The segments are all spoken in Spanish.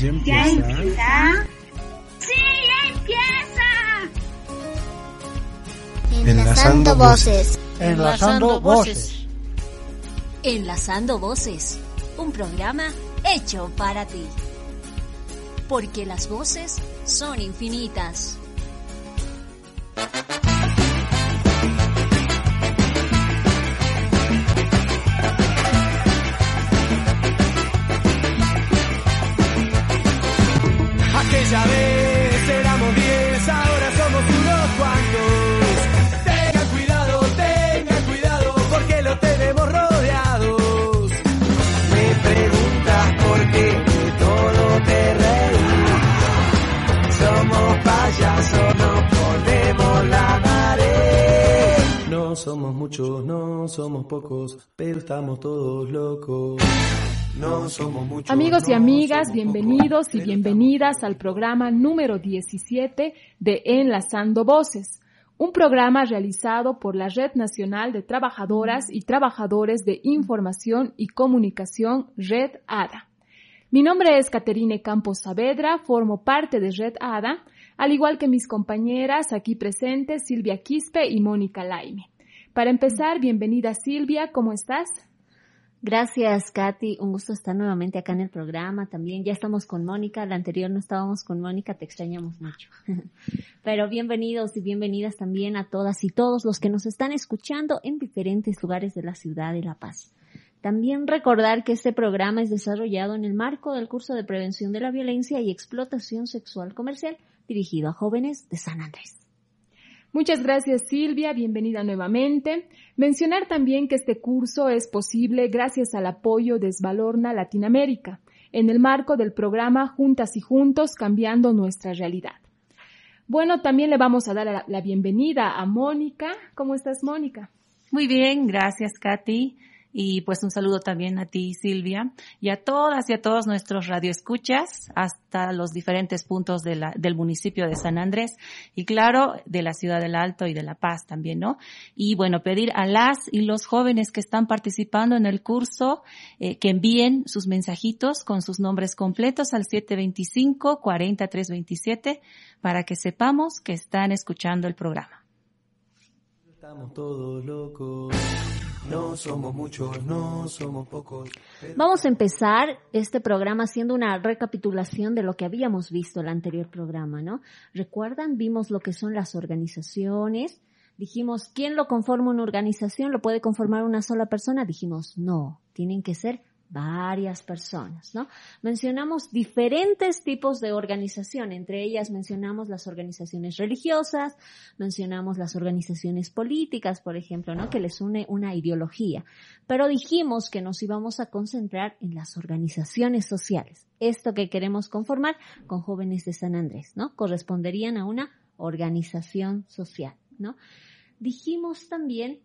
¿Ya empieza? ¡Sí, empieza! Enlazando voces. Enlazando voces. Enlazando voces. Un programa hecho para ti. Porque las voces son infinitas. Aquella No somos muchos, no somos pocos, pero estamos todos locos. No somos muchos. Amigos y amigas, bienvenidos pocos, y bienvenidas al programa número 17 de Enlazando Voces, un programa realizado por la Red Nacional de Trabajadoras y Trabajadores de Información y Comunicación, Red ADA. Mi nombre es Caterine Campos Saavedra, formo parte de Red ADA, al igual que mis compañeras aquí presentes Silvia Quispe y Mónica Laime. Para empezar, bienvenida Silvia, ¿cómo estás? Gracias, Katy. Un gusto estar nuevamente acá en el programa. También ya estamos con Mónica. La anterior no estábamos con Mónica, te extrañamos mucho. Pero bienvenidos y bienvenidas también a todas y todos los que nos están escuchando en diferentes lugares de la ciudad de La Paz. También recordar que este programa es desarrollado en el marco del curso de prevención de la violencia y explotación sexual comercial dirigido a jóvenes de San Andrés. Muchas gracias Silvia, bienvenida nuevamente. Mencionar también que este curso es posible gracias al apoyo de Esvalorna Latinoamérica, en el marco del programa Juntas y Juntos Cambiando Nuestra Realidad. Bueno, también le vamos a dar la bienvenida a Mónica. ¿Cómo estás, Mónica? Muy bien, gracias, Katy. Y pues un saludo también a ti, Silvia, y a todas y a todos nuestros radioescuchas hasta los diferentes puntos de del municipio de San Andrés y claro, de la ciudad del Alto y de La Paz también, ¿no? Y bueno, pedir a las y los jóvenes que están participando en el curso eh, que envíen sus mensajitos con sus nombres completos al 725-4327 para que sepamos que están escuchando el programa. Estamos todos locos. No somos muchos, no somos pocos. Vamos a empezar este programa haciendo una recapitulación de lo que habíamos visto el anterior programa, ¿no? ¿Recuerdan? Vimos lo que son las organizaciones. Dijimos, ¿quién lo conforma una organización? ¿Lo puede conformar una sola persona? Dijimos, no, tienen que ser varias personas, ¿no? Mencionamos diferentes tipos de organización, entre ellas mencionamos las organizaciones religiosas, mencionamos las organizaciones políticas, por ejemplo, ¿no? Que les une una ideología. Pero dijimos que nos íbamos a concentrar en las organizaciones sociales. Esto que queremos conformar con jóvenes de San Andrés, ¿no? Corresponderían a una organización social, ¿no? Dijimos también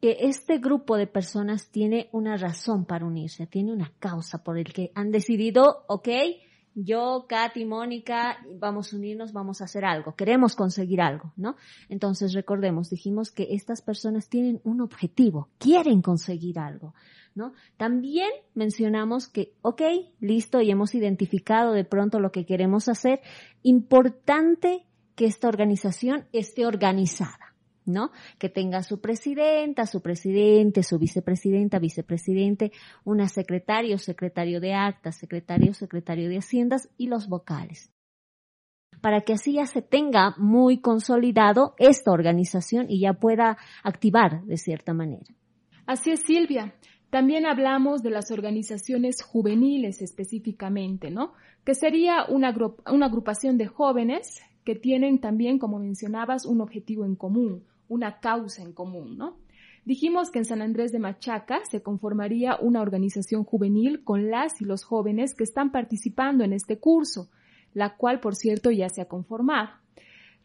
que este grupo de personas tiene una razón para unirse, tiene una causa por el que han decidido, ok, yo, Katy, Mónica, vamos a unirnos, vamos a hacer algo, queremos conseguir algo, ¿no? Entonces recordemos, dijimos que estas personas tienen un objetivo, quieren conseguir algo, ¿no? También mencionamos que, ok, listo, y hemos identificado de pronto lo que queremos hacer, importante que esta organización esté organizada. ¿No? Que tenga su presidenta, su presidente, su vicepresidenta, vicepresidente, una secretario, secretario de actas, secretario, secretario de haciendas y los vocales. Para que así ya se tenga muy consolidado esta organización y ya pueda activar de cierta manera. Así es, Silvia. También hablamos de las organizaciones juveniles específicamente, ¿no? Que sería una, una agrupación de jóvenes que tienen también, como mencionabas, un objetivo en común, una causa en común, ¿no? Dijimos que en San Andrés de Machaca se conformaría una organización juvenil con las y los jóvenes que están participando en este curso, la cual, por cierto, ya se ha conformado.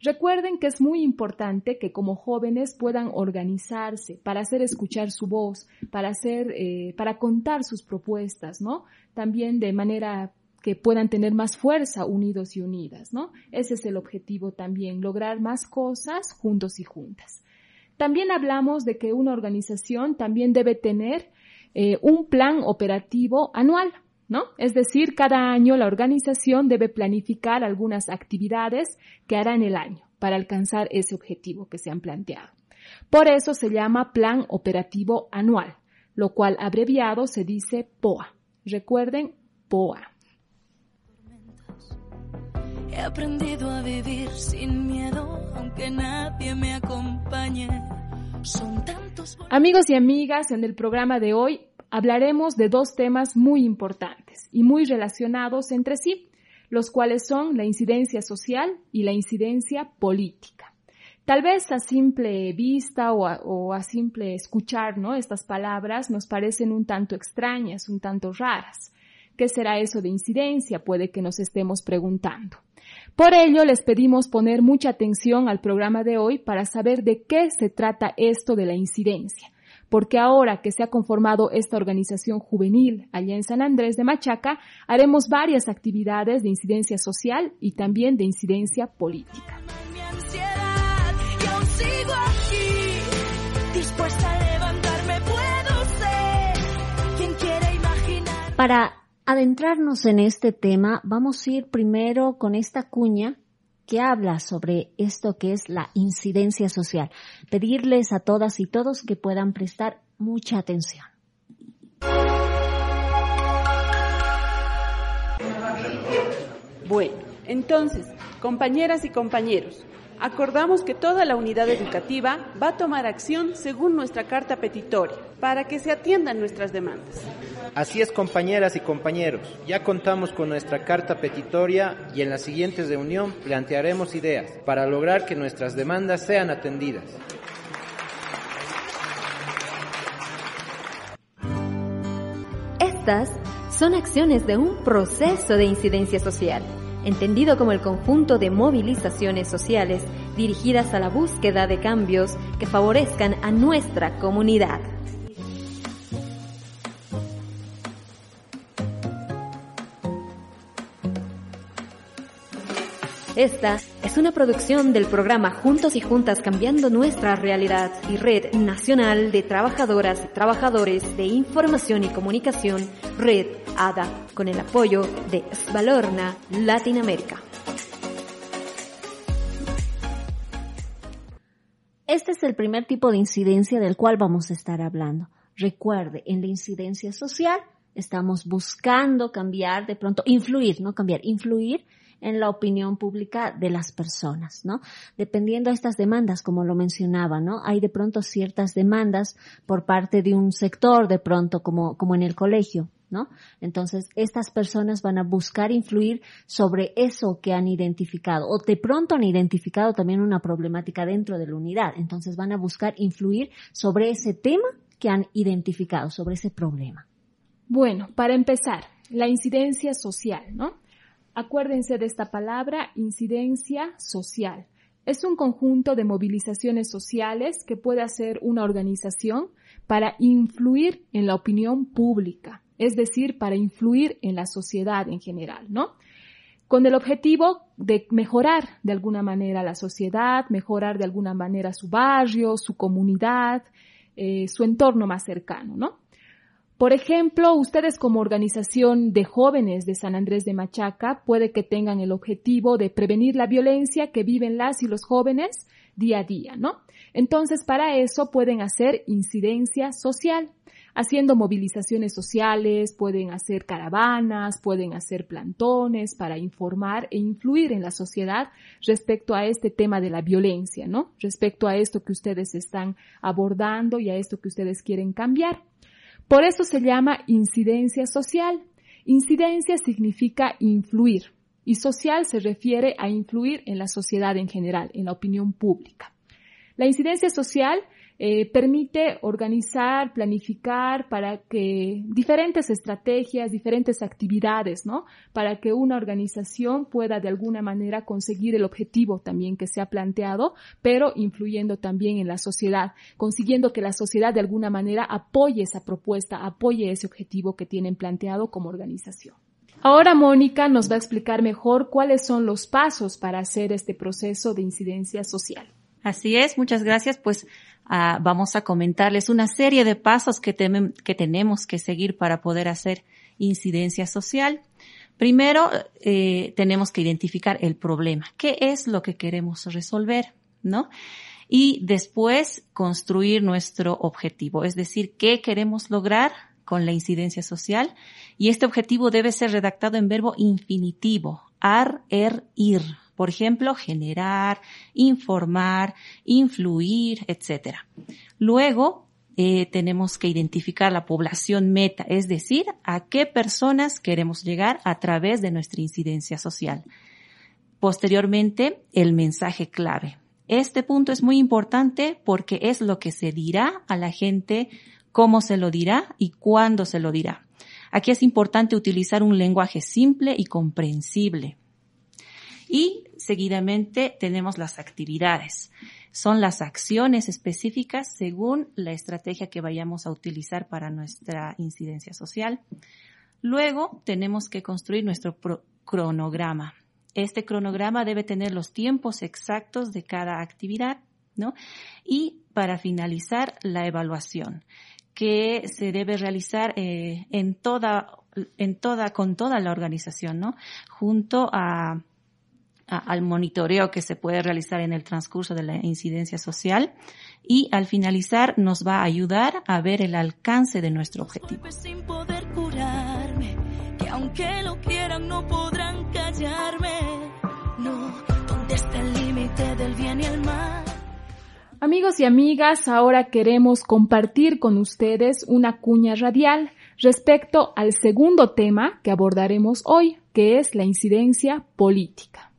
Recuerden que es muy importante que como jóvenes puedan organizarse para hacer escuchar su voz, para hacer, eh, para contar sus propuestas, ¿no? También de manera que puedan tener más fuerza unidos y unidas, ¿no? Ese es el objetivo también, lograr más cosas juntos y juntas. También hablamos de que una organización también debe tener eh, un plan operativo anual, ¿no? Es decir, cada año la organización debe planificar algunas actividades que hará en el año para alcanzar ese objetivo que se han planteado. Por eso se llama Plan Operativo Anual, lo cual abreviado se dice POA. Recuerden, POA. He aprendido a vivir sin miedo, aunque nadie me acompañe. Son tantos. Amigos y amigas, en el programa de hoy hablaremos de dos temas muy importantes y muy relacionados entre sí, los cuales son la incidencia social y la incidencia política. Tal vez a simple vista o a, o a simple escuchar ¿no? estas palabras nos parecen un tanto extrañas, un tanto raras. ¿Qué será eso de incidencia? Puede que nos estemos preguntando. Por ello, les pedimos poner mucha atención al programa de hoy para saber de qué se trata esto de la incidencia, porque ahora que se ha conformado esta organización juvenil allá en San Andrés de Machaca, haremos varias actividades de incidencia social y también de incidencia política. Para adentrarnos en este tema, vamos a ir primero con esta cuña que habla sobre esto que es la incidencia social. Pedirles a todas y todos que puedan prestar mucha atención. Bueno, entonces, compañeras y compañeros, acordamos que toda la unidad educativa va a tomar acción según nuestra carta petitoria para que se atiendan nuestras demandas. Así es, compañeras y compañeros, ya contamos con nuestra carta petitoria y en la siguiente reunión plantearemos ideas para lograr que nuestras demandas sean atendidas. Estas son acciones de un proceso de incidencia social entendido como el conjunto de movilizaciones sociales dirigidas a la búsqueda de cambios que favorezcan a nuestra comunidad. Esta es una producción del programa Juntos y Juntas Cambiando Nuestra Realidad y Red Nacional de Trabajadoras y Trabajadores de Información y Comunicación, Red ADA, con el apoyo de Svalorna Latinoamérica. Este es el primer tipo de incidencia del cual vamos a estar hablando. Recuerde, en la incidencia social estamos buscando cambiar, de pronto, influir, no cambiar, influir en la opinión pública de las personas, ¿no? Dependiendo de estas demandas, como lo mencionaba, ¿no? Hay de pronto ciertas demandas por parte de un sector, de pronto, como, como en el colegio, ¿no? Entonces, estas personas van a buscar influir sobre eso que han identificado o de pronto han identificado también una problemática dentro de la unidad. Entonces, van a buscar influir sobre ese tema que han identificado, sobre ese problema. Bueno, para empezar, la incidencia social, ¿no? Acuérdense de esta palabra, incidencia social. Es un conjunto de movilizaciones sociales que puede hacer una organización para influir en la opinión pública, es decir, para influir en la sociedad en general, ¿no? Con el objetivo de mejorar de alguna manera la sociedad, mejorar de alguna manera su barrio, su comunidad, eh, su entorno más cercano, ¿no? Por ejemplo, ustedes como organización de jóvenes de San Andrés de Machaca puede que tengan el objetivo de prevenir la violencia que viven las y los jóvenes día a día, ¿no? Entonces, para eso pueden hacer incidencia social, haciendo movilizaciones sociales, pueden hacer caravanas, pueden hacer plantones para informar e influir en la sociedad respecto a este tema de la violencia, ¿no? Respecto a esto que ustedes están abordando y a esto que ustedes quieren cambiar. Por eso se llama incidencia social. Incidencia significa influir y social se refiere a influir en la sociedad en general, en la opinión pública. La incidencia social eh, permite organizar, planificar para que diferentes estrategias, diferentes actividades, ¿no? Para que una organización pueda de alguna manera conseguir el objetivo también que se ha planteado, pero influyendo también en la sociedad, consiguiendo que la sociedad de alguna manera apoye esa propuesta, apoye ese objetivo que tienen planteado como organización. Ahora Mónica nos va a explicar mejor cuáles son los pasos para hacer este proceso de incidencia social. Así es, muchas gracias. Pues vamos a comentarles una serie de pasos que, que, tenemos que seguir para poder hacer incidencia social. Primero, eh, tenemos que identificar el problema. ¿Qué es lo que queremos resolver? ¿No? Y después construir nuestro objetivo, es decir, qué queremos lograr con la incidencia social. Y este objetivo debe ser redactado en verbo infinitivo, ar, er, ir, por ejemplo, generar, informar, influir, etc. Luego, eh, tenemos que identificar la población meta, es decir, a qué personas queremos llegar a través de nuestra incidencia social. Posteriormente, el mensaje clave. Este punto es muy importante porque es lo que se dirá a la gente, cómo se lo dirá y cuándo se lo dirá. Aquí es importante utilizar un lenguaje simple y comprensible. Y seguidamente tenemos las actividades. Son las acciones específicas según la estrategia que vayamos a utilizar para nuestra incidencia social. Luego tenemos que construir nuestro cronograma. Este cronograma debe tener los tiempos exactos de cada actividad, ¿no? Y para finalizar, la evaluación, que se debe realizar eh, en toda, en toda, con toda la organización, ¿no? Junto a al monitoreo que se puede realizar en el transcurso de la incidencia social y al finalizar nos va a ayudar a ver el alcance de nuestro objetivo. Sin poder curarme, que aunque lo quieran no podrán callarme. No, ¿dónde está el límite del bien y el mal? Amigos y amigas, ahora queremos compartir con ustedes una cuña radial respecto al segundo tema que abordaremos hoy, que es la incidencia política.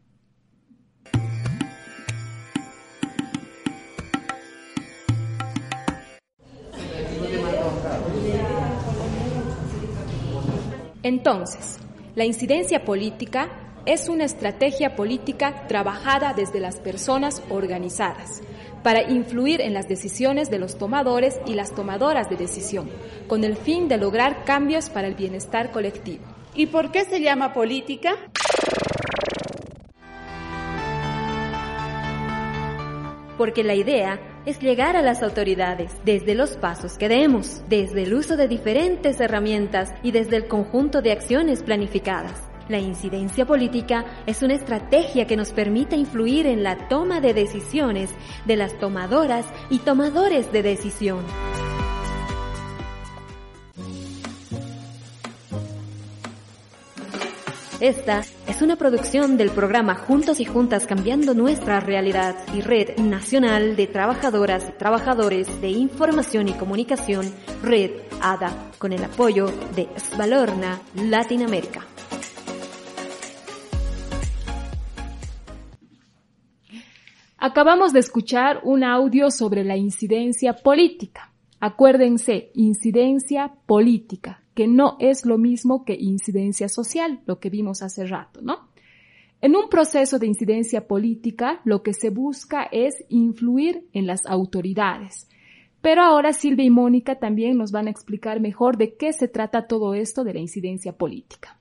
Entonces, la incidencia política es una estrategia política trabajada desde las personas organizadas para influir en las decisiones de los tomadores y las tomadoras de decisión, con el fin de lograr cambios para el bienestar colectivo. ¿Y por qué se llama política? Porque la idea es llegar a las autoridades desde los pasos que demos, desde el uso de diferentes herramientas y desde el conjunto de acciones planificadas. La incidencia política es una estrategia que nos permite influir en la toma de decisiones de las tomadoras y tomadores de decisión. Esta es una producción del programa Juntos y Juntas Cambiando Nuestra Realidad y Red Nacional de Trabajadoras y Trabajadores de Información y Comunicación, Red ADA, con el apoyo de Svalorna Latinoamérica. Acabamos de escuchar un audio sobre la incidencia política. Acuérdense, incidencia política que no es lo mismo que incidencia social, lo que vimos hace rato, ¿no? En un proceso de incidencia política, lo que se busca es influir en las autoridades. Pero ahora Silvia y Mónica también nos van a explicar mejor de qué se trata todo esto de la incidencia política.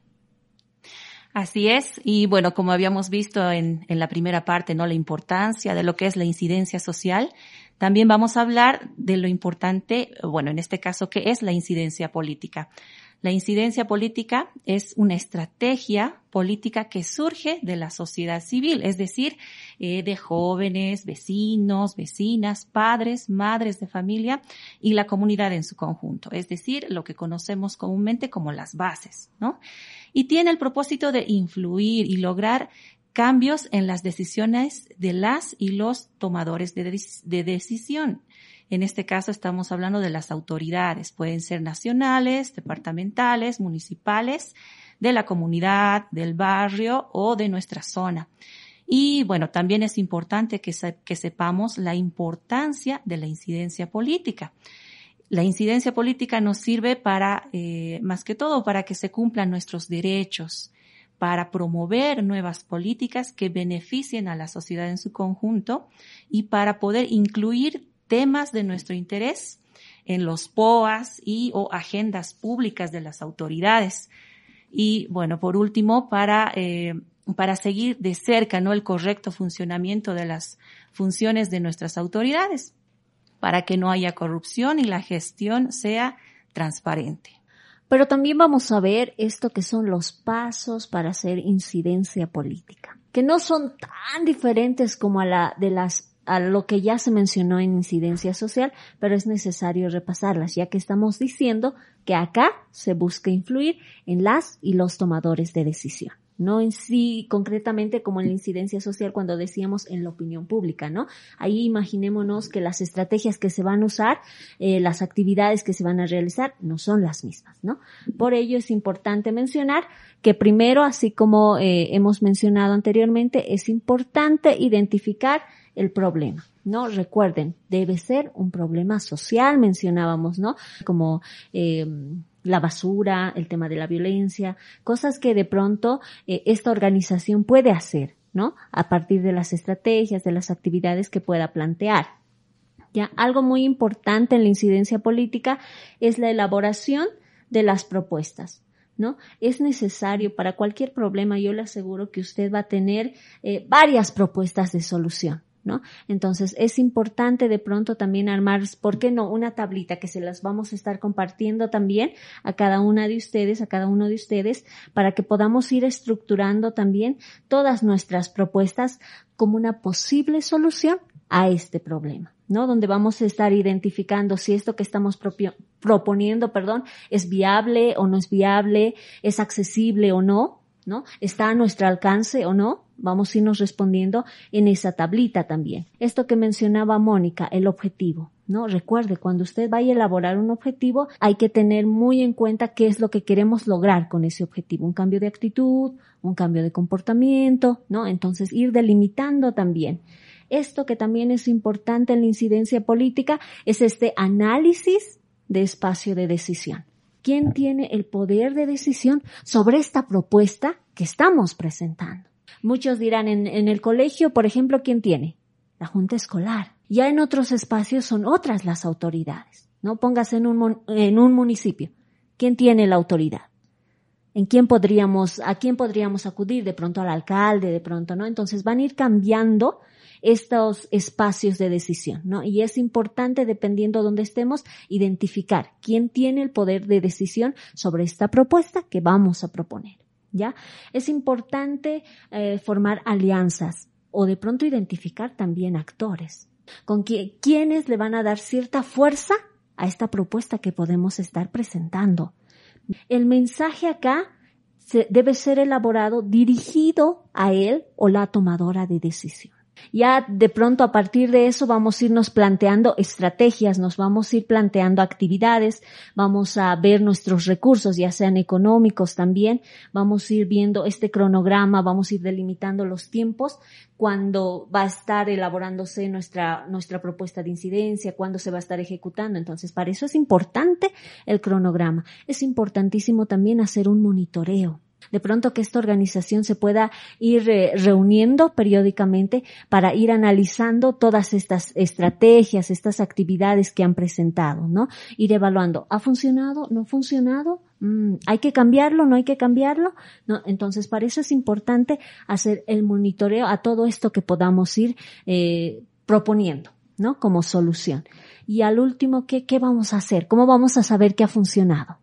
Así es, y bueno, como habíamos visto en, en, la primera parte, ¿no? La importancia de lo que es la incidencia social. También vamos a hablar de lo importante, bueno, en este caso, que es la incidencia política. La incidencia política es una estrategia política que surge de la sociedad civil, es decir, eh, de jóvenes, vecinos, vecinas, padres, madres de familia y la comunidad en su conjunto, es decir, lo que conocemos comúnmente como las bases, ¿no? Y tiene el propósito de influir y lograr cambios en las decisiones de las y los tomadores de, de decisión. En este caso estamos hablando de las autoridades, pueden ser nacionales, departamentales, municipales, de la comunidad, del barrio o de nuestra zona. Y bueno, también es importante que, sepamos la importancia de la incidencia política. La incidencia política nos sirve para, eh, más que todo, para que se cumplan nuestros derechos, para promover nuevas políticas que beneficien a la sociedad en su conjunto y para poder incluir temas de nuestro interés en los POAS y o agendas públicas de las autoridades. Y bueno, por último, para, eh, para seguir de cerca ¿no? el correcto funcionamiento de las funciones de nuestras autoridades, para que no haya corrupción y la gestión sea transparente. Pero también vamos a ver esto que son los pasos para hacer incidencia política, que no son tan diferentes como a la de las a lo que ya se mencionó en incidencia social, pero es necesario repasarlas, ya que estamos diciendo que acá se busca influir en las y los tomadores de decisión no en sí concretamente como en la incidencia social cuando decíamos en la opinión pública, ¿no? Ahí imaginémonos que las estrategias que se van a usar, eh, las actividades que se van a realizar no son las mismas, ¿no? Por ello es importante mencionar que primero, así como eh, hemos mencionado anteriormente, es importante identificar el problema. ¿no? Recuerden, debe ser un problema social, mencionábamos, ¿no? Como eh, la basura, el tema de la violencia, cosas que de pronto eh, esta organización puede hacer, ¿no? A partir de las estrategias, de las actividades que pueda plantear. Ya, algo muy importante en la incidencia política es la elaboración de las propuestas. ¿no? Es necesario para cualquier problema, yo le aseguro que usted va a tener eh, varias propuestas de solución. ¿No? Entonces es importante de pronto también armar, ¿por qué no? Una tablita que se las vamos a estar compartiendo también a cada una de ustedes, a cada uno de ustedes, para que podamos ir estructurando también todas nuestras propuestas como una posible solución a este problema, ¿no? Donde vamos a estar identificando si esto que estamos proponiendo, perdón, es viable o no es viable, es accesible o no, ¿no? Está a nuestro alcance o no, vamos a irnos respondiendo en esa tablita también. Esto que mencionaba Mónica, el objetivo. ¿no? Recuerde, cuando usted vaya a elaborar un objetivo, hay que tener muy en cuenta qué es lo que queremos lograr con ese objetivo. Un cambio de actitud, un cambio de comportamiento, ¿no? Entonces, ir delimitando también. Esto que también es importante en la incidencia política es este análisis de espacio de decisión. ¿Quién tiene el poder de decisión sobre esta propuesta que estamos presentando? Muchos dirán en, el colegio, por ejemplo, ¿quién tiene? La junta escolar. Ya en otros espacios son otras las autoridades. No póngase en un, municipio. ¿Quién tiene la autoridad? ¿En quién podríamos, a quién podríamos acudir? De pronto al alcalde, de pronto, ¿no? Entonces van a ir cambiando estos espacios de decisión, ¿no? Y es importante, dependiendo de dónde estemos, identificar quién tiene el poder de decisión sobre esta propuesta que vamos a proponer, ¿ya? Es importante eh, formar alianzas o de pronto identificar también actores, con quienes le van a dar cierta fuerza a esta propuesta que podemos estar presentando. El mensaje acá debe ser elaborado dirigido a él o la tomadora de decisión. Ya de pronto a partir de eso vamos a irnos planteando estrategias, nos vamos a ir planteando actividades, vamos a ver nuestros recursos, ya sean económicos también, vamos a ir viendo este cronograma, vamos a ir delimitando los tiempos cuando va a estar elaborándose nuestra, nuestra propuesta de incidencia, cuándo se va a estar ejecutando. Entonces, para eso es importante el cronograma. Es importantísimo también hacer un monitoreo de pronto que esta organización se pueda ir eh, reuniendo periódicamente para ir analizando todas estas estrategias, estas actividades que han presentado, ¿no? Ir evaluando, ¿ha funcionado? ¿No ha funcionado? Mm, ¿Hay que cambiarlo? ¿No hay que cambiarlo? ¿No? Entonces, para eso es importante hacer el monitoreo a todo esto que podamos ir eh, proponiendo, ¿no? Como solución. Y al último, ¿qué, ¿qué vamos a hacer? ¿Cómo vamos a saber que ha funcionado?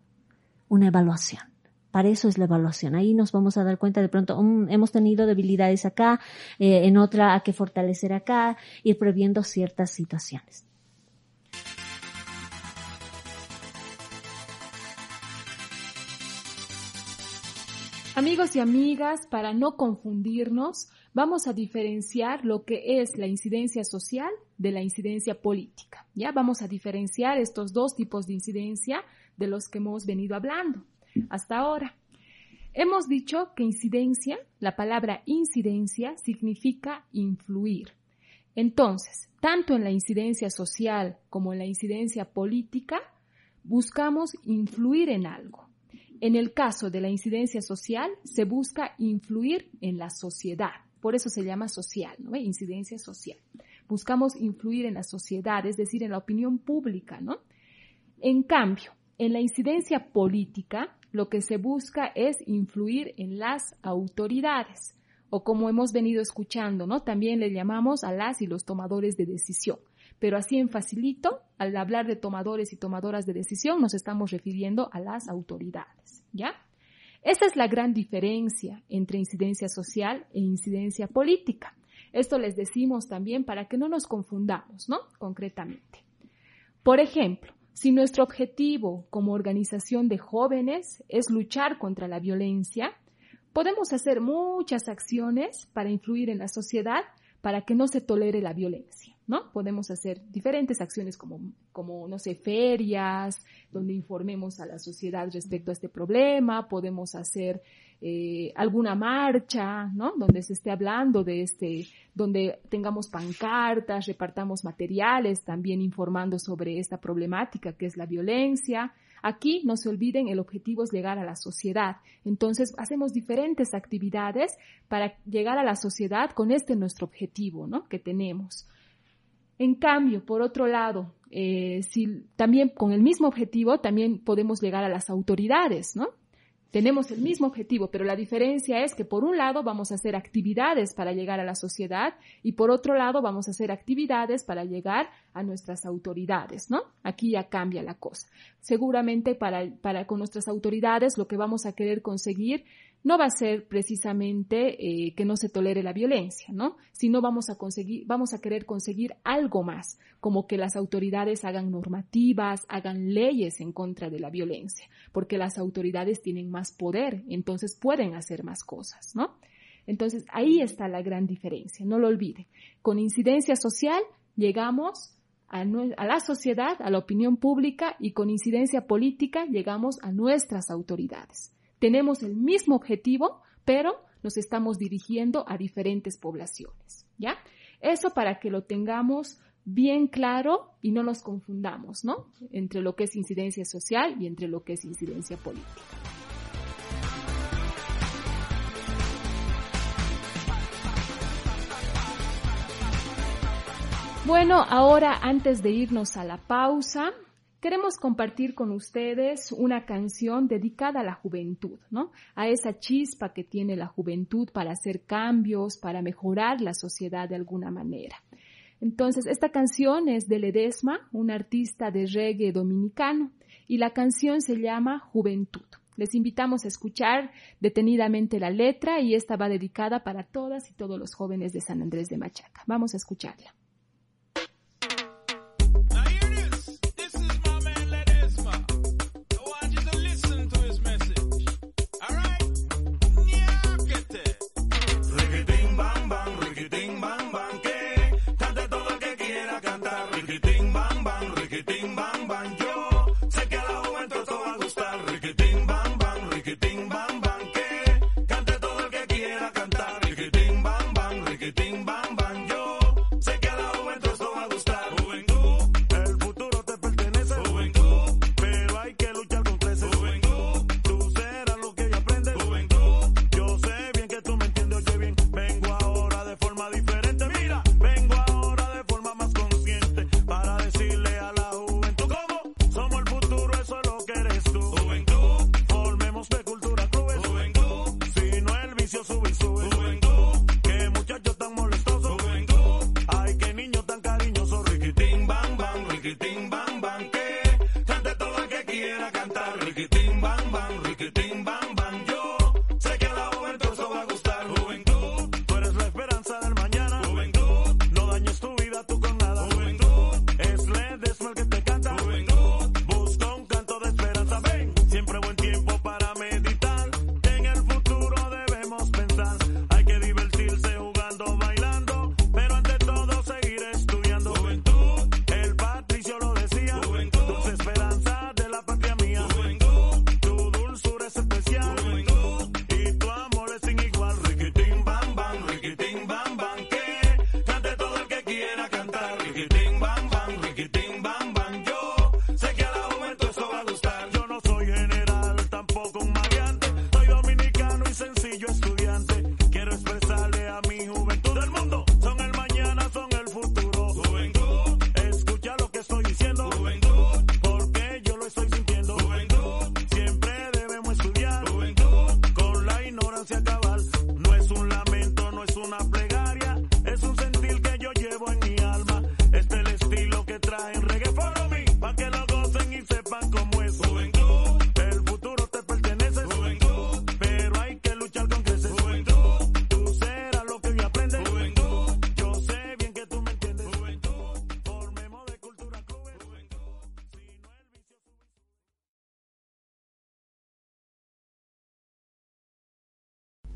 Una evaluación. Para eso es la evaluación. Ahí nos vamos a dar cuenta de pronto, mm, hemos tenido debilidades acá, eh, en otra hay que fortalecer acá, ir previendo ciertas situaciones. Amigos y amigas, para no confundirnos, vamos a diferenciar lo que es la incidencia social de la incidencia política. Ya vamos a diferenciar estos dos tipos de incidencia de los que hemos venido hablando hasta ahora. Hemos dicho que incidencia, la palabra incidencia significa influir. Entonces, tanto en la incidencia social como en la incidencia política, buscamos influir en algo. En el caso de la incidencia social, se busca influir en la sociedad. Por eso se llama social, ¿no? Incidencia social. Buscamos influir en la sociedad, es decir, en la opinión pública, ¿no? En cambio, en la incidencia política, lo que se busca es influir en las autoridades, o como hemos venido escuchando, ¿no? También le llamamos a las y los tomadores de decisión. Pero así en facilito, al hablar de tomadores y tomadoras de decisión, nos estamos refiriendo a las autoridades, ¿ya? Esa es la gran diferencia entre incidencia social e incidencia política. Esto les decimos también para que no nos confundamos, ¿no? Concretamente. Por ejemplo, si nuestro objetivo como organización de jóvenes es luchar contra la violencia, podemos hacer muchas acciones para influir en la sociedad para que no se tolere la violencia. ¿no? Podemos hacer diferentes acciones como, como, no sé, ferias, donde informemos a la sociedad respecto a este problema, podemos hacer eh, alguna marcha, ¿no? Donde se esté hablando de este, donde tengamos pancartas, repartamos materiales, también informando sobre esta problemática que es la violencia. Aquí, no se olviden, el objetivo es llegar a la sociedad. Entonces, hacemos diferentes actividades para llegar a la sociedad con este nuestro objetivo, ¿no? Que tenemos. En cambio, por otro lado, eh, si también con el mismo objetivo, también podemos llegar a las autoridades, ¿no? Tenemos el mismo objetivo, pero la diferencia es que por un lado vamos a hacer actividades para llegar a la sociedad y por otro lado vamos a hacer actividades para llegar a nuestras autoridades, ¿no? Aquí ya cambia la cosa. Seguramente para, para con nuestras autoridades lo que vamos a querer conseguir no va a ser precisamente eh, que no se tolere la violencia, ¿no? Sino vamos a conseguir, vamos a querer conseguir algo más, como que las autoridades hagan normativas, hagan leyes en contra de la violencia, porque las autoridades tienen más poder, entonces pueden hacer más cosas, ¿no? Entonces ahí está la gran diferencia, no lo olviden. Con incidencia social llegamos a, a, la sociedad, a la opinión pública y con incidencia política llegamos a nuestras autoridades. Tenemos el mismo objetivo, pero nos estamos dirigiendo a diferentes poblaciones, ¿ya? Eso para que lo tengamos bien claro y no nos confundamos, ¿no? Entre lo que es incidencia social y entre lo que es incidencia política. Bueno, ahora antes de irnos a la pausa, Queremos compartir con ustedes una canción dedicada a la juventud, ¿no? A esa chispa que tiene la juventud para hacer cambios, para mejorar la sociedad de alguna manera. Entonces, esta canción es de Ledesma, un artista de reggae dominicano, y la canción se llama Juventud. Les invitamos a escuchar detenidamente la letra y esta va dedicada para todas y todos los jóvenes de San Andrés de Machaca. Vamos a escucharla.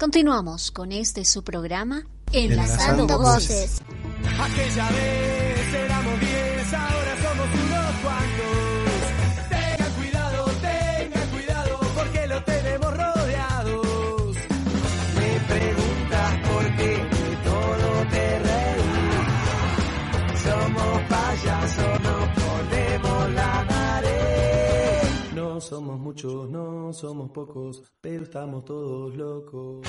Continuamos con este su programa Enlazando, Voces. Aquella somos muchos, no somos pocos, pero estamos todos locos.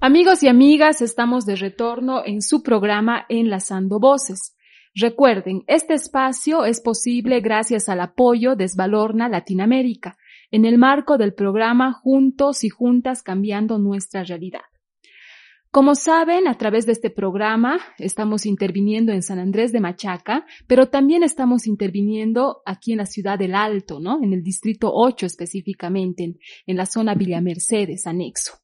Amigos y amigas, estamos de retorno en su programa Enlazando Voces. Recuerden, este espacio es posible gracias al apoyo de Esvalorna Latinoamérica, en el marco del programa Juntos y Juntas Cambiando Nuestra Realidad. Como saben, a través de este programa estamos interviniendo en San Andrés de Machaca, pero también estamos interviniendo aquí en la ciudad del Alto, ¿no? En el distrito 8 específicamente, en, la zona Villa Mercedes, anexo.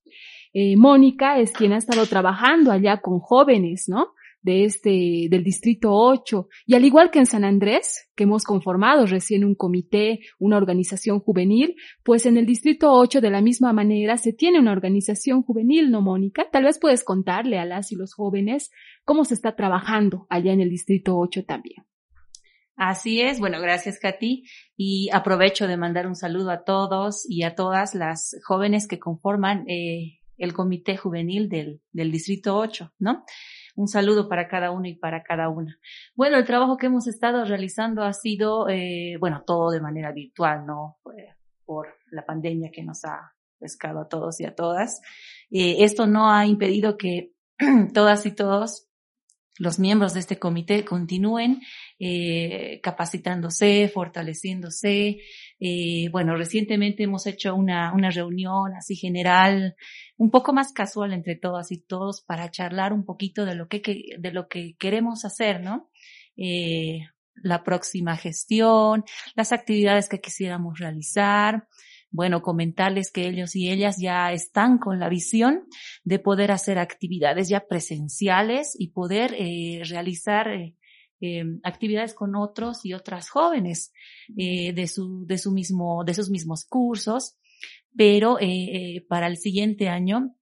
Eh, Mónica es quien ha estado trabajando allá con jóvenes, ¿no? De este, del distrito 8. Y al igual que en San Andrés, que hemos conformado recién un comité, una organización juvenil, pues en el distrito 8 de la misma manera se tiene una organización juvenil, ¿no, Mónica? Tal vez puedes contarle a las y los jóvenes cómo se está trabajando allá en el distrito 8 también. Así es, bueno, gracias Katy y aprovecho de mandar un saludo a todos y a todas las jóvenes que conforman eh, el Comité Juvenil del, del Distrito 8, ¿no? Un saludo para cada uno y para cada una. Bueno, el trabajo que hemos estado realizando ha sido, eh, bueno, todo de manera virtual, ¿no? Por la pandemia que nos ha pescado a todos y a todas. Eh, esto no ha impedido que todas y todos los miembros de este comité continúen eh, capacitándose, fortaleciéndose. Eh, bueno, recientemente hemos hecho una, una reunión así general, un poco más casual entre todas y todos para charlar un poquito de lo que, de lo que queremos hacer, ¿no? Eh, la próxima gestión, las actividades que quisiéramos realizar, bueno, comentarles que ellos y ellas ya están con la visión de poder hacer actividades ya presenciales y poder eh, realizar eh, em, actividades con otros y otras jóvenes eh, de su de su mismo de sus mismos cursos, pero para el siguiente año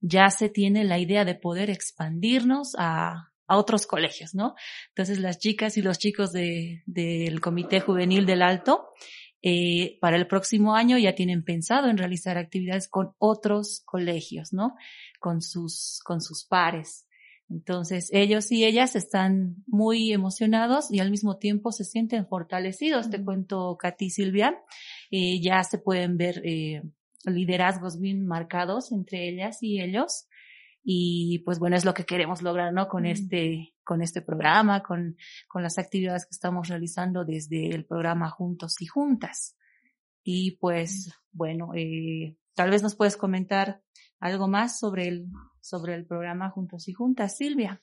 ya se tiene la idea de poder expandirnos a, a otros colegios, ¿no? Entonces las chicas y los chicos de, del Comité Juvenil del Alto eh, para el próximo año ya tienen pensado en realizar actividades con otros colegios, ¿no? Con sus, con sus pares. Entonces, ellos y ellas están muy emocionados y al mismo tiempo se sienten fortalecidos. Te cuento, Katy y Silvia, eh, ya se pueden ver eh, liderazgos bien marcados entre ellas y ellos. Y pues bueno, es lo que queremos lograr, ¿no? Con este, con este programa, con, con las actividades que estamos realizando desde el programa Juntos y Juntas. Y pues bueno, eh, tal vez nos puedes comentar algo más sobre el, sobre el programa Juntos y Juntas, Silvia.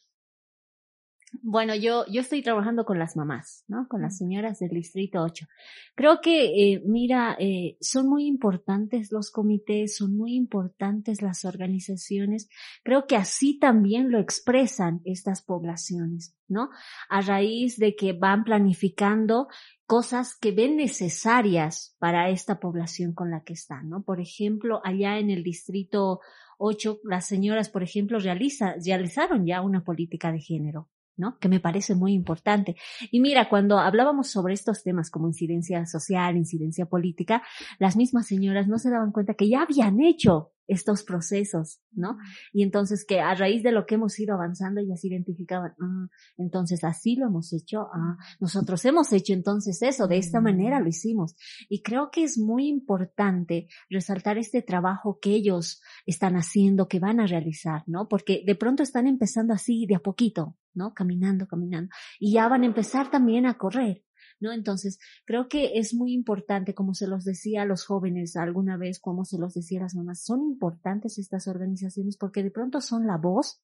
Bueno, yo, yo estoy trabajando con las mamás, ¿no? Con las señoras del Distrito 8. Creo que, eh, mira, eh, son muy importantes los comités, son muy importantes las organizaciones. Creo que así también lo expresan estas poblaciones, ¿no? A raíz de que van planificando cosas que ven necesarias para esta población con la que están, ¿no? Por ejemplo, allá en el Distrito 8, las señoras, por ejemplo, realiza, realizaron ya una política de género, ¿no? Que me parece muy importante. Y mira, cuando hablábamos sobre estos temas como incidencia social, incidencia política, las mismas señoras no se daban cuenta que ya habían hecho estos procesos, ¿no? Y entonces que a raíz de lo que hemos ido avanzando ellas identificaban, ah, entonces así lo hemos hecho, ah, nosotros hemos hecho entonces eso, de esta manera lo hicimos. Y creo que es muy importante resaltar este trabajo que ellos están haciendo, que van a realizar, ¿no? Porque de pronto están empezando así de a poquito, ¿no? Caminando, caminando. Y ya van a empezar también a correr. ¿no? Entonces, creo que es muy importante, como se los decía a los jóvenes alguna vez, como se los decía a las mamás, son importantes estas organizaciones porque de pronto son la voz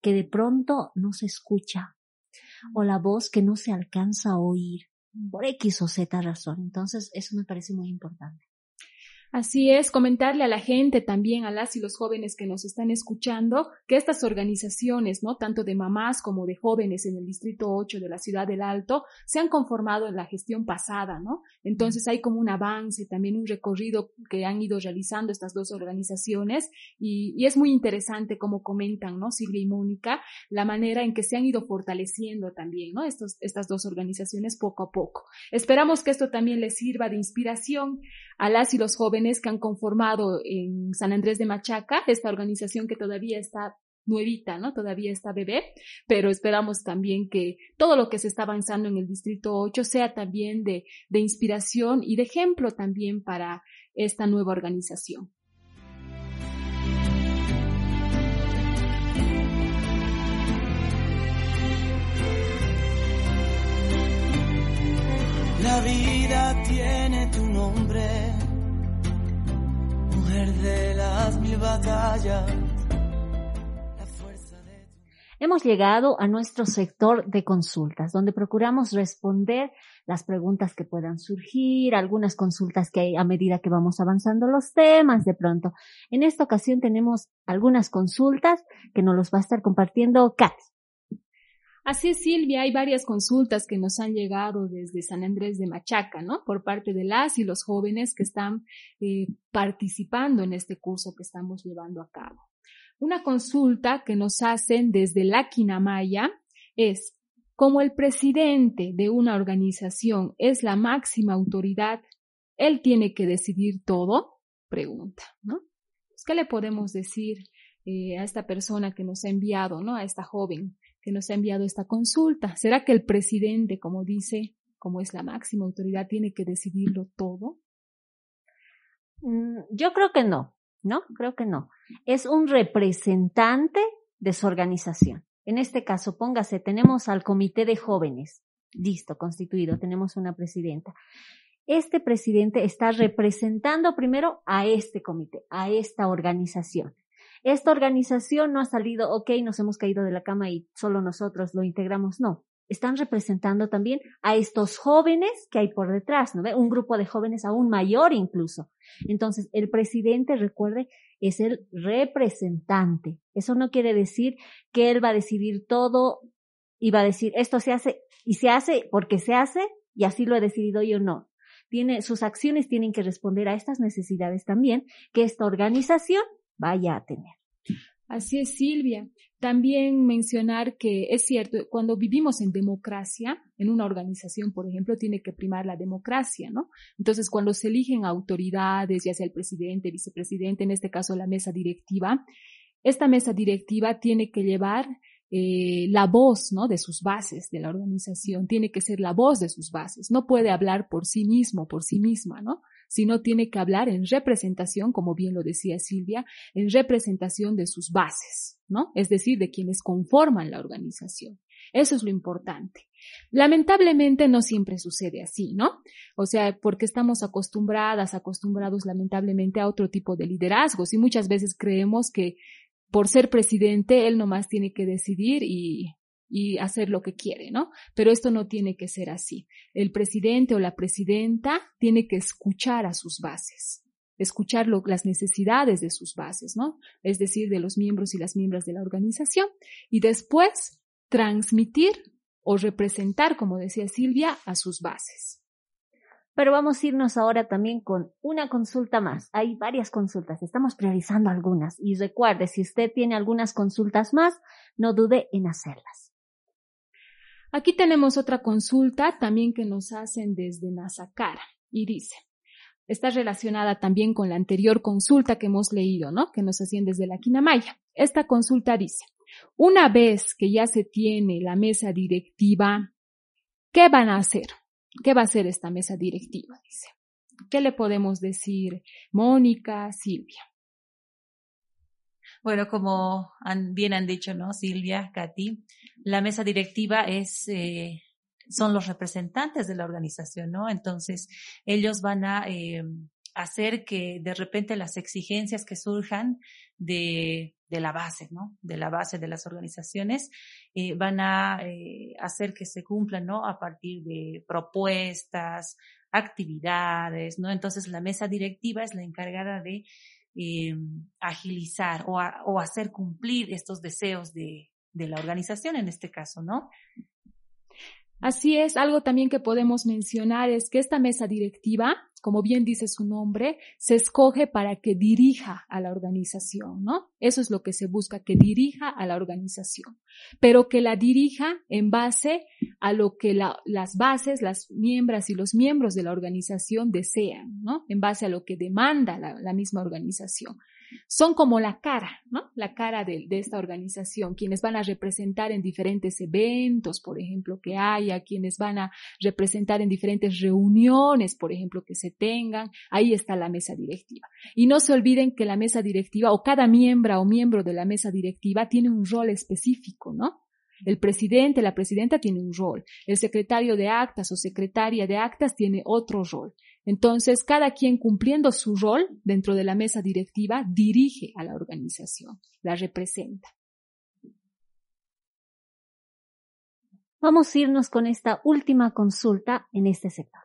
que de pronto no se escucha o la voz que no se alcanza a oír por X o Z razón. Entonces, eso me parece muy importante. Así es, comentarle a la gente también, a las y los jóvenes que nos están escuchando, que estas organizaciones, ¿no? Tanto de mamás como de jóvenes en el Distrito 8 de la Ciudad del Alto, se han conformado en la gestión pasada, ¿no? Entonces hay como un avance, también un recorrido que han ido realizando estas dos organizaciones y, y es muy interesante como comentan, ¿no? Silvia y Mónica, la manera en que se han ido fortaleciendo también, ¿no? Estos, estas dos organizaciones poco a poco. Esperamos que esto también les sirva de inspiración a las y los jóvenes que han conformado en San Andrés de Machaca, esta organización que todavía está nuevita, ¿no? Todavía está bebé, pero esperamos también que todo lo que se está avanzando en el Distrito 8 sea también de, de inspiración y de ejemplo también para esta nueva organización. La vida tiene tu nombre, Hemos llegado a nuestro sector de consultas, donde procuramos responder las preguntas que puedan surgir, algunas consultas que hay a medida que vamos avanzando los temas de pronto. En esta ocasión tenemos algunas consultas que nos los va a estar compartiendo Kat. Así es, Silvia, hay varias consultas que nos han llegado desde San Andrés de Machaca, ¿no? Por parte de las y los jóvenes que están eh, participando en este curso que estamos llevando a cabo. Una consulta que nos hacen desde la Quinamaya es, como el presidente de una organización es la máxima autoridad, ¿él tiene que decidir todo? Pregunta, ¿no? Pues, ¿Qué le podemos decir eh, a esta persona que nos ha enviado, ¿no? A esta joven que nos ha enviado esta consulta. ¿Será que el presidente, como dice, como es la máxima autoridad, tiene que decidirlo todo? Mm, yo creo que no, ¿no? Creo que no. Es un representante de su organización. En este caso, póngase, tenemos al comité de jóvenes, listo, constituido, tenemos una presidenta. Este presidente está representando primero a este comité, a esta organización esta organización no ha salido, ok, nos hemos caído de la cama y solo nosotros lo integramos. No, están representando también a estos jóvenes que hay por detrás, ¿no ve? Un grupo de jóvenes aún mayor incluso. Entonces, el presidente, recuerde, es el representante. Eso no quiere decir que él va a decidir todo y va a decir, esto se hace y se hace porque se hace y así lo he decidido yo, no. Tiene, sus acciones tienen que responder a estas necesidades también que esta organización vaya a tener. Así es, Silvia. También mencionar que es cierto, cuando vivimos en democracia, en una organización, por ejemplo, tiene que primar la democracia, ¿no? Entonces, cuando se eligen autoridades, ya sea el presidente, vicepresidente, en este caso la mesa directiva, esta mesa directiva tiene que llevar eh, la voz, ¿no? De sus bases de la organización, tiene que ser la voz de sus bases, no puede hablar por sí mismo, por sí misma, ¿no? Sino tiene que hablar en representación, como bien lo decía Silvia, en representación de sus bases, ¿no? Es decir, de quienes conforman la organización. Eso es lo importante. Lamentablemente no siempre sucede así, ¿no? O sea, porque estamos acostumbradas, acostumbrados lamentablemente a otro tipo de liderazgos y muchas veces creemos que por ser presidente, él nomás tiene que decidir y, y hacer lo que quiere, ¿no? Pero esto no tiene que ser así. El presidente o la presidenta tiene que escuchar a sus bases, escuchar las necesidades de sus bases, ¿no? Es decir, de los miembros y las miembros de la organización, y después transmitir o representar, como decía Silvia, a sus bases. Pero vamos a irnos ahora también con una consulta más. Hay varias consultas, estamos priorizando algunas. Y recuerde, si usted tiene algunas consultas más, no dude en hacerlas. Aquí tenemos otra consulta también que nos hacen desde Nazacara y dice, está relacionada también con la anterior consulta que hemos leído, ¿no? Que nos hacían desde la Quinamaya. Esta consulta dice, una vez que ya se tiene la mesa directiva, ¿qué van a hacer? ¿Qué va a hacer esta mesa directiva? Dice. ¿Qué le podemos decir, Mónica, Silvia? Bueno, como bien han dicho, ¿no? Silvia, Katy, la mesa directiva es, eh, son los representantes de la organización, ¿no? Entonces, ellos van a eh, hacer que de repente las exigencias que surjan de, de la base, ¿no? De la base de las organizaciones, eh, van a eh, hacer que se cumplan, ¿no? A partir de propuestas, actividades, ¿no? Entonces la mesa directiva es la encargada de eh, agilizar o, o, hacer cumplir estos deseos de, de la organización en este caso, ¿no? Así es, algo también que podemos mencionar es que esta mesa directiva, como bien dice su nombre, se escoge para que dirija a la organización, ¿no? Eso es lo que se busca, que dirija a la organización, pero que la dirija en base a lo que las bases, las miembros y los miembros de la organización desean, ¿no? En base a lo que demanda la misma organización son como la cara, ¿no? La cara de, esta organización, quienes van a representar en diferentes eventos, por ejemplo, que haya, quienes van a representar en diferentes reuniones, por ejemplo, que se tengan, ahí está la mesa directiva. Y no se olviden que la mesa directiva o cada miembro o miembro de la mesa directiva tiene un rol específico, ¿no? El presidente, la presidenta tiene un rol. El secretario de actas o secretaria de actas tiene otro rol. Entonces, cada quien cumpliendo su rol dentro de la mesa directiva dirige a la organización, la representa. Vamos a irnos con esta última consulta en este sector.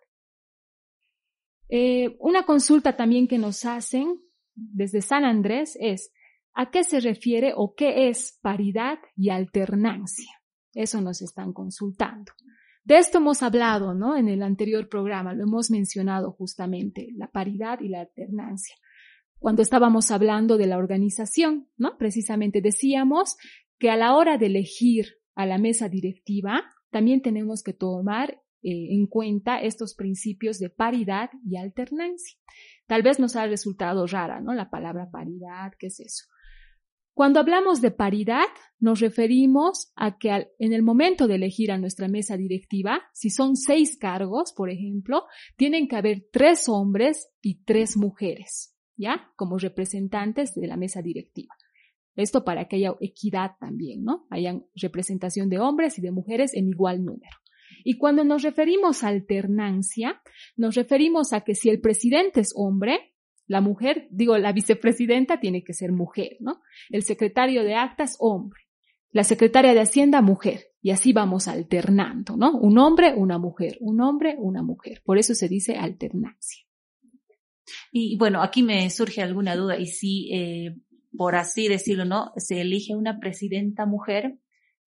Eh, una consulta también que nos hacen desde San Andrés es, ¿a qué se refiere o qué es paridad y alternancia? Eso nos están consultando. De esto hemos hablado, ¿no? En el anterior programa, lo hemos mencionado justamente, la paridad y la alternancia. Cuando estábamos hablando de la organización, ¿no? Precisamente decíamos que a la hora de elegir a la mesa directiva, también tenemos que tomar eh, en cuenta estos principios de paridad y alternancia. Tal vez nos ha resultado rara, ¿no? La palabra paridad, ¿qué es eso? Cuando hablamos de paridad, nos referimos a que en el momento de elegir a nuestra mesa directiva, si son seis cargos, por ejemplo, tienen que haber tres hombres y tres mujeres, ¿ya? Como representantes de la mesa directiva. Esto para que haya equidad también, ¿no? Hayan representación de hombres y de mujeres en igual número. Y cuando nos referimos a alternancia, nos referimos a que si el presidente es hombre, la mujer, digo, la vicepresidenta tiene que ser mujer, ¿no? El secretario de actas, hombre. La secretaria de Hacienda, mujer. Y así vamos alternando, ¿no? Un hombre, una mujer. Un hombre, una mujer. Por eso se dice alternancia. Y bueno, aquí me surge alguna duda. Y si, eh, por así decirlo, ¿no? Se elige una presidenta mujer,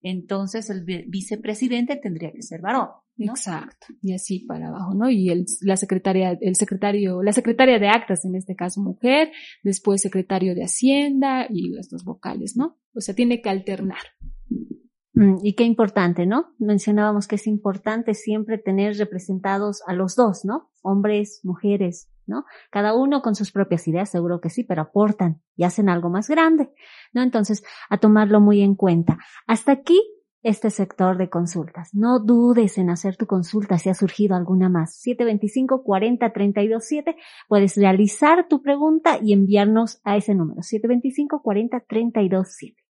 entonces el vicepresidente tendría que ser varón. Exacto. Y así para abajo, ¿no? Y el, la secretaria, el secretario, la secretaria de actas, en este caso mujer, después secretario de Hacienda y estos vocales, ¿no? O sea, tiene que alternar. Mm, y qué importante, ¿no? Mencionábamos que es importante siempre tener representados a los dos, ¿no? Hombres, mujeres, ¿no? Cada uno con sus propias ideas, seguro que sí, pero aportan y hacen algo más grande, ¿no? Entonces, a tomarlo muy en cuenta. Hasta aquí este sector de consultas. No dudes en hacer tu consulta si ha surgido alguna más. 725 40 32 7. Puedes realizar tu pregunta y enviarnos a ese número. 725 40 32 7.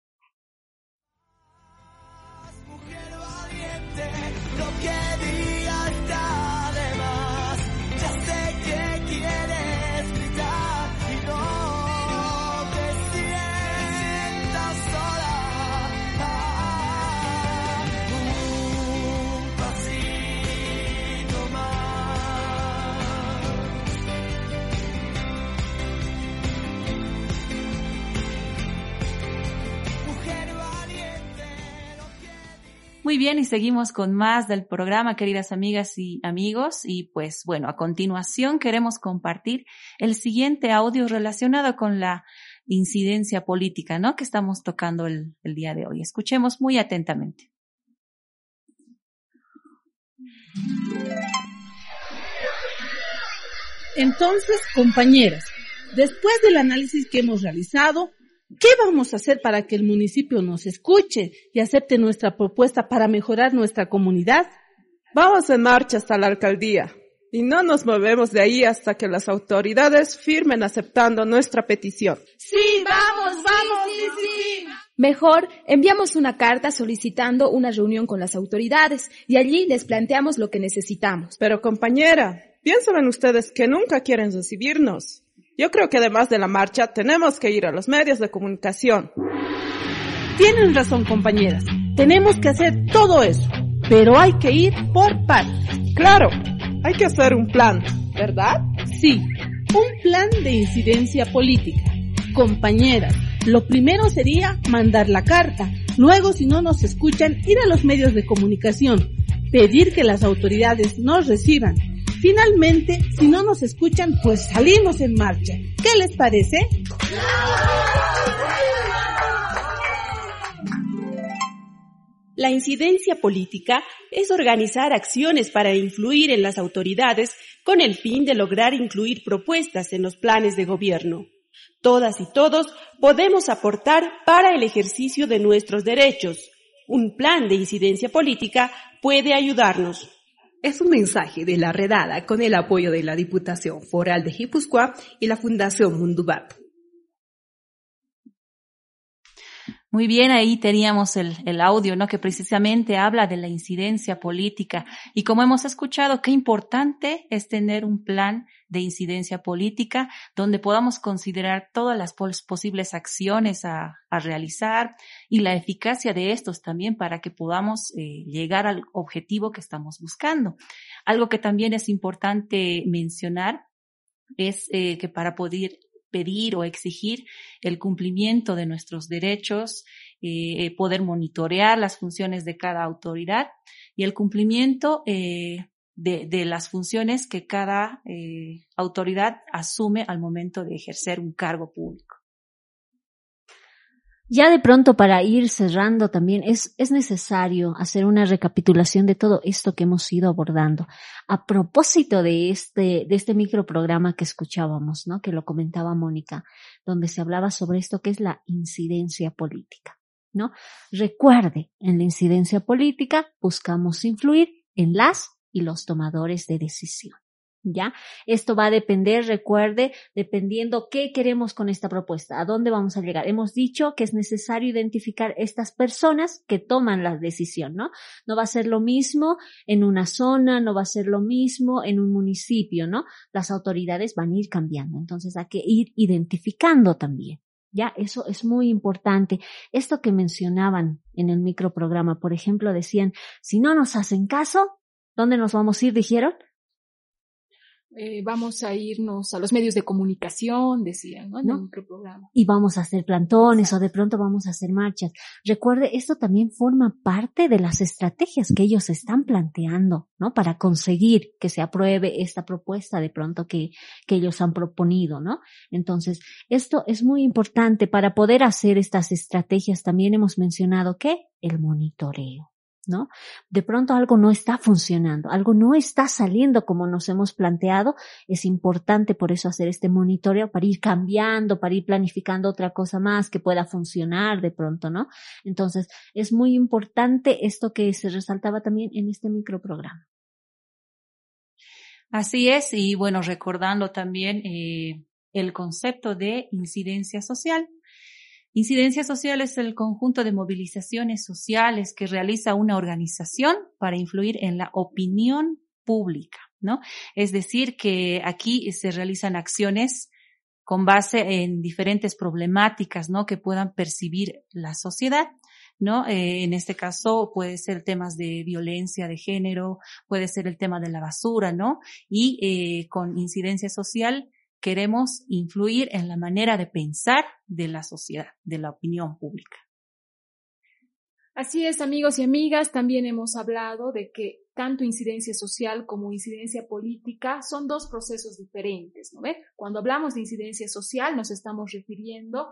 Muy bien, y seguimos con más del programa, queridas amigas y amigos. Y pues bueno, a continuación queremos compartir el siguiente audio relacionado con la incidencia política, ¿no? Que estamos tocando el, día de hoy. Escuchemos muy atentamente. Entonces, compañeras, después del análisis que hemos realizado, ¿Qué vamos a hacer para que el municipio nos escuche y acepte nuestra propuesta para mejorar nuestra comunidad? Vamos en marcha hasta la alcaldía y no nos movemos de ahí hasta que las autoridades firmen aceptando nuestra petición. Sí, vamos, vamos, sí, sí. Mejor enviamos una carta solicitando una reunión con las autoridades y allí les planteamos lo que necesitamos. Pero compañera, piensan ustedes que nunca quieren recibirnos. Yo creo que además de la marcha tenemos que ir a los medios de comunicación. Tienen razón, compañeras. Tenemos que hacer todo eso, pero hay que ir por partes. Claro, hay que hacer un plan, ¿verdad? Sí, un plan de incidencia política. Compañeras, lo primero sería mandar la carta. Luego, si no nos escuchan, ir a los medios de comunicación, pedir que las autoridades nos reciban. Finalmente, si no nos escuchan, pues salimos en marcha. ¿Qué les parece? La incidencia política es organizar acciones para influir en las autoridades con el fin de lograr incluir propuestas en los planes de gobierno. Todas y todos podemos aportar para el ejercicio de nuestros derechos. Un plan de incidencia política puede ayudarnos. Es un mensaje de la redada con el apoyo de la Diputación Foral de Guipúzcoa y la Fundación Mundubat. Muy bien, ahí teníamos el, el, audio, ¿no? Que precisamente habla de la incidencia política. Y como hemos escuchado, qué importante es tener un plan de incidencia política donde podamos considerar todas las posibles acciones a, a realizar y la eficacia de estos también para que podamos eh, llegar al objetivo que estamos buscando. Algo que también es importante mencionar es eh, que para poder pedir o exigir el cumplimiento de nuestros derechos, eh, poder monitorear las funciones de cada autoridad y el cumplimiento eh, de, las funciones que cada eh, autoridad asume al momento de ejercer un cargo público. Ya de pronto para ir cerrando también es, es necesario hacer una recapitulación de todo esto que hemos ido abordando. A propósito de este, de este microprograma que escuchábamos, ¿no? Que lo comentaba Mónica, donde se hablaba sobre esto que es la incidencia política, ¿no? Recuerde, en la incidencia política buscamos influir en las y los tomadores de decisión. ¿Ya? Esto va a depender, recuerde, dependiendo qué queremos con esta propuesta, a dónde vamos a llegar. Hemos dicho que es necesario identificar estas personas que toman la decisión, ¿no? No va a ser lo mismo en una zona, no va a ser lo mismo en un municipio, ¿no? Las autoridades van a ir cambiando, entonces hay que ir identificando también. Ya, eso es muy importante. Esto que mencionaban en el microprograma, por ejemplo, decían, si no nos hacen caso, ¿dónde nos vamos a ir? Dijeron, eh, vamos a irnos a los medios de comunicación, decían, ¿no? En ¿No? Y vamos a hacer plantones Exacto. o de pronto vamos a hacer marchas. Recuerde, esto también forma parte de las estrategias que ellos están planteando, ¿no? Para conseguir que se apruebe esta propuesta de pronto que, que ellos han proponido, ¿no? Entonces, esto es muy importante para poder hacer estas estrategias. También hemos mencionado que el monitoreo. ¿No? De pronto algo no está funcionando, algo no está saliendo como nos hemos planteado, es importante por eso hacer este monitoreo para ir cambiando, para ir planificando otra cosa más que pueda funcionar de pronto, ¿no? Entonces, es muy importante esto que se resaltaba también en este microprograma. Así es, y bueno, recordando también eh, el concepto de incidencia social, Incidencia social es el conjunto de movilizaciones sociales que realiza una organización para influir en la opinión pública, ¿no? Es decir, que aquí se realizan acciones con base en diferentes problemáticas, ¿no? Que puedan percibir la sociedad. ¿no? Eh, en este caso puede ser temas de violencia de género, puede ser el tema de la basura, ¿no? Y eh, con incidencia social queremos influir en la manera de pensar de la sociedad, de la opinión pública. Así es, amigos y amigas, también hemos hablado de que tanto incidencia social como incidencia política son dos procesos diferentes, ¿no ve? Cuando hablamos de incidencia social nos estamos refiriendo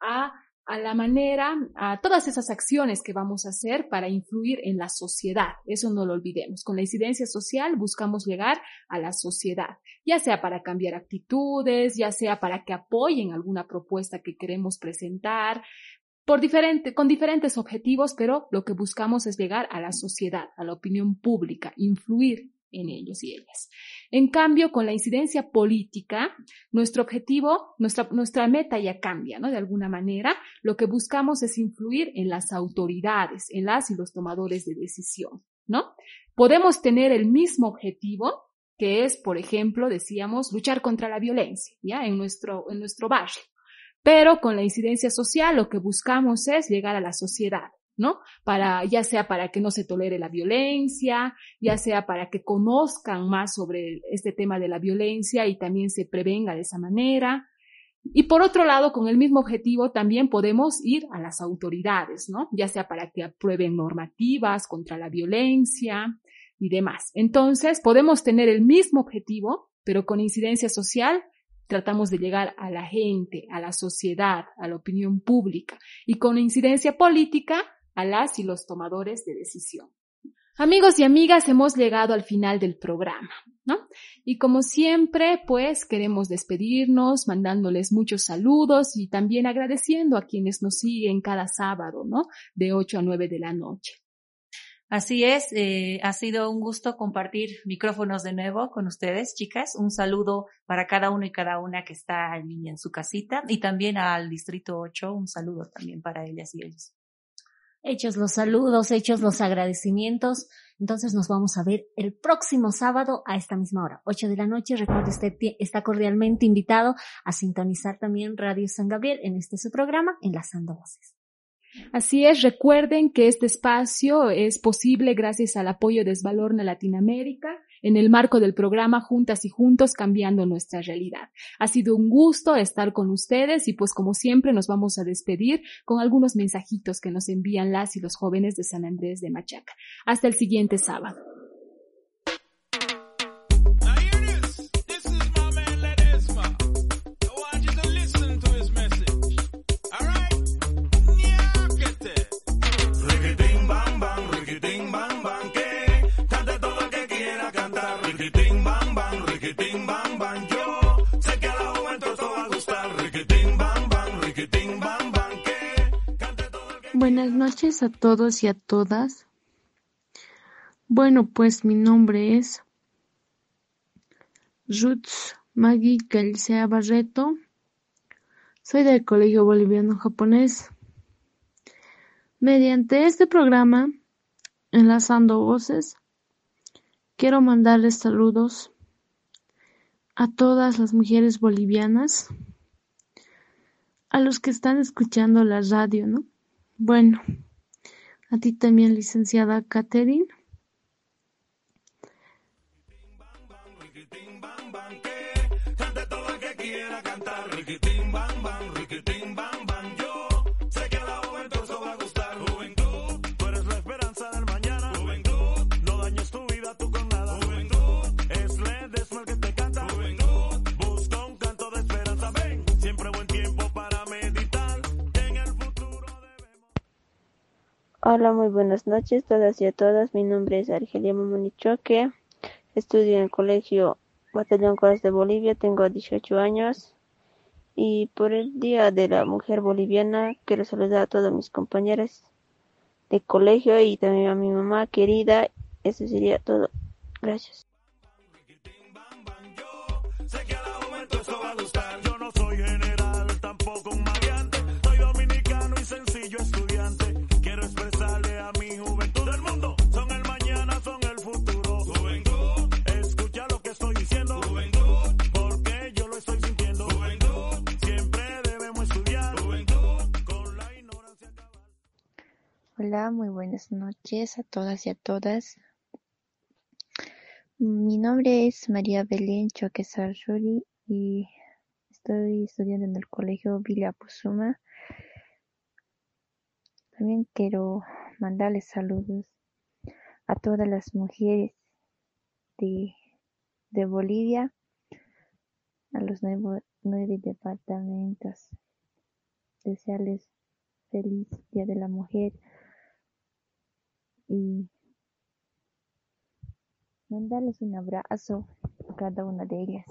a a la manera, a todas esas acciones que vamos a hacer para influir en la sociedad. Eso no lo olvidemos. Con la incidencia social buscamos llegar a la sociedad, ya sea para cambiar actitudes, ya sea para que apoyen alguna propuesta que queremos presentar, por diferente, con diferentes objetivos, pero lo que buscamos es llegar a la sociedad, a la opinión pública, influir en ellos y ellas. En cambio, con la incidencia política, nuestro objetivo, nuestra, nuestra meta ya cambia, ¿no? De alguna manera, lo que buscamos es influir en las autoridades, en las y los tomadores de decisión, ¿no? Podemos tener el mismo objetivo, que es, por ejemplo, decíamos, luchar contra la violencia, ¿ya? En nuestro, en nuestro barrio. Pero con la incidencia social, lo que buscamos es llegar a la sociedad, ¿no? Para, ya sea para que no se tolere la violencia, ya sea para que conozcan más sobre este tema de la violencia y también se prevenga de esa manera. Y por otro lado, con el mismo objetivo también podemos ir a las autoridades, ¿no? Ya sea para que aprueben normativas contra la violencia y demás. Entonces, podemos tener el mismo objetivo, pero con incidencia social tratamos de llegar a la gente, a la sociedad, a la opinión pública y con incidencia política a las y los tomadores de decisión. Amigos y amigas, hemos llegado al final del programa, ¿no? Y como siempre, pues queremos despedirnos mandándoles muchos saludos y también agradeciendo a quienes nos siguen cada sábado, ¿no? De 8 a 9 de la noche. Así es, eh, ha sido un gusto compartir micrófonos de nuevo con ustedes, chicas. Un saludo para cada uno y cada una que está en, en su casita y también al Distrito 8, un saludo también para ellas y ellos. Hechos los saludos, hechos los agradecimientos. Entonces nos vamos a ver el próximo sábado a esta misma hora, 8 de la noche. Recuerde, usted está cordialmente invitado a sintonizar también Radio San Gabriel en este su programa, Enlazando Voces. Así es, recuerden que este espacio es posible gracias al apoyo de Esvalorna Latinoamérica en el marco del programa Juntas y Juntos Cambiando Nuestra Realidad. Ha sido un gusto estar con ustedes y pues como siempre nos vamos a despedir con algunos mensajitos que nos envían las y los jóvenes de San Andrés de Machaca. Hasta el siguiente sábado. Buenas noches a todos y a todas. Bueno, pues mi nombre es Ruth Maggie Galicia Barreto. Soy del Colegio Boliviano Japonés. Mediante este programa, Enlazando Voces, quiero mandarles saludos a todas las mujeres bolivianas, a los que están escuchando la radio, ¿no? Bueno, a ti también, licenciada Catherine. Hola, muy buenas noches todas y a todas. Mi nombre es Argelia Mamonichoque. Estudio en el Colegio Batallón Coras de Bolivia. Tengo 18 años. Y por el Día de la Mujer Boliviana quiero saludar a todas mis compañeras de colegio y también a mi mamá querida. Eso sería todo. Gracias. Hola, muy buenas noches a todas y a todas. Mi nombre es María Belén Choque Sarjuri y estoy estudiando en el colegio Villa Pusuma. También quiero mandarles saludos a todas las mujeres de, de Bolivia, a los nueve, nueve departamentos. Desearles feliz Día de la Mujer y mandarles un abrazo a cada una de ellas.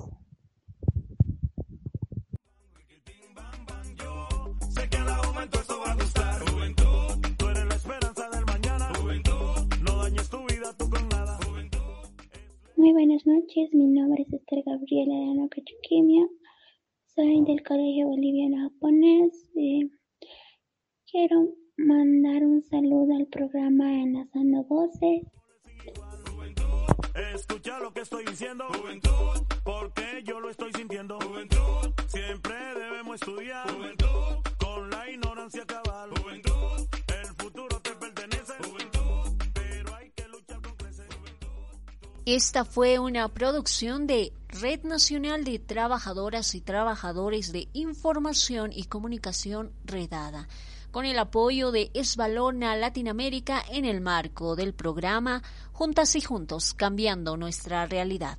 Muy buenas noches, mi nombre es Esther Gabriela de Anocachuquimia. Soy del Colegio Boliviano Japonés. Eh, quiero mandar un saludo al programa Enlazando Voces. Escucha lo que estoy diciendo, juventud, porque yo lo estoy sintiendo, juventud, siempre debemos estudiar, juventud, con la ignorancia cabal, juventud, el futuro te pertenece, juventud, pero hay que luchar con crecer, juventud. Esta fue una producción de Red Nacional de Trabajadoras y Trabajadores de Información y Comunicación Redada con el apoyo de Esbalona Latinoamérica en el marco del programa Juntas y Juntos, cambiando nuestra realidad.